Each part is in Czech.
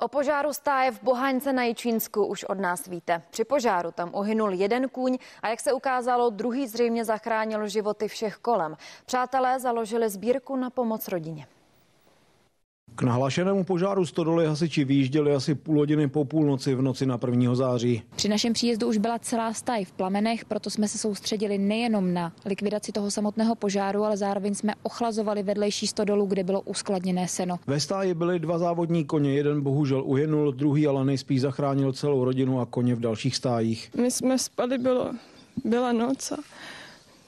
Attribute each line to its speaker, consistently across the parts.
Speaker 1: O požáru stáje v Bohaňce na Jičínsku už od nás víte. Při požáru tam uhynul jeden kůň a jak se ukázalo, druhý zřejmě zachránil životy všech kolem. Přátelé založili sbírku na pomoc rodině.
Speaker 2: K nahlášenému požáru stodoly hasiči vyjížděli asi půl hodiny po půlnoci v noci na 1. září.
Speaker 3: Při našem příjezdu už byla celá staj v plamenech, proto jsme se soustředili nejenom na likvidaci toho samotného požáru, ale zároveň jsme ochlazovali vedlejší stodolu, kde bylo uskladněné seno.
Speaker 2: Ve stáji byly dva závodní koně, jeden bohužel uhynul, druhý ale nejspíš zachránil celou rodinu a koně v dalších stájích.
Speaker 4: My jsme spali, bylo, byla noc a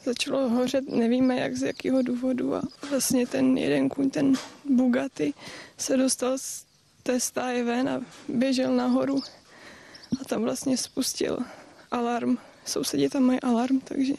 Speaker 4: začalo hořet, nevíme jak z jakého důvodu a vlastně ten jeden kůň, ten Bugatti, se dostal z té stáje ven a běžel nahoru a tam vlastně spustil alarm. Sousedi tam mají alarm, takže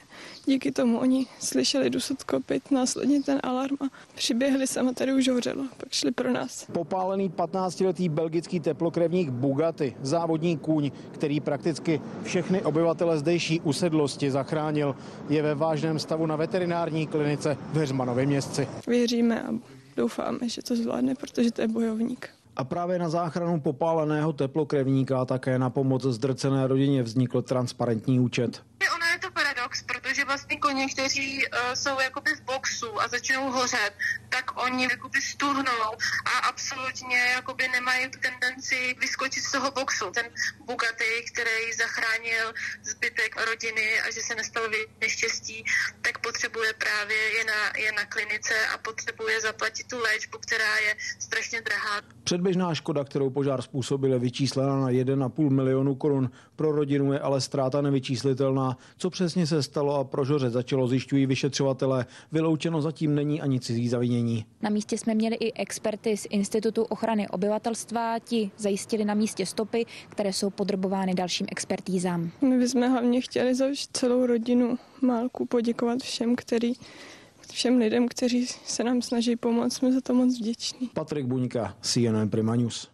Speaker 4: díky tomu oni slyšeli dusot kopit, následně ten alarm a přiběhli sem a tady už hořelo, pak šli pro nás.
Speaker 2: Popálený 15-letý belgický teplokrevník Bugatti, závodní kůň, který prakticky všechny obyvatele zdejší usedlosti zachránil, je ve vážném stavu na veterinární klinice v Heřmanově městci.
Speaker 4: Věříme a doufáme, že to zvládne, protože to je bojovník.
Speaker 2: A právě na záchranu popáleného teplokrevníka a také na pomoc zdrcené rodině vznikl transparentní účet.
Speaker 5: Ono je to paradox, protože vlastně koně, kteří uh, jsou jakoby v boxu a začnou hořet, tak oni jakoby stuhnou a absolutně jakoby nemají tendenci vyskočit z toho boxu. Ten Bugatti, který zachránil zbytek rodiny a že se nestalo neštěstí, právě je na, je na klinice a potřebuje zaplatit tu léčbu, která je strašně drahá.
Speaker 2: Předběžná škoda, kterou požár způsobil, je vyčíslena na 1,5 milionu korun. Pro rodinu je ale ztráta nevyčíslitelná. Co přesně se stalo a proč hoře začalo, zjišťují vyšetřovatelé. Vyloučeno zatím není ani cizí zavinění.
Speaker 3: Na místě jsme měli i experty z Institutu ochrany obyvatelstva. Ti zajistili na místě stopy, které jsou podrobovány dalším expertízám.
Speaker 4: My bychom hlavně chtěli za celou rodinu Málku poděkovat všem, který všem lidem, kteří se nám snaží pomoct, jsme za to moc vděční.
Speaker 2: Patrik Buňka, CNN Prima News.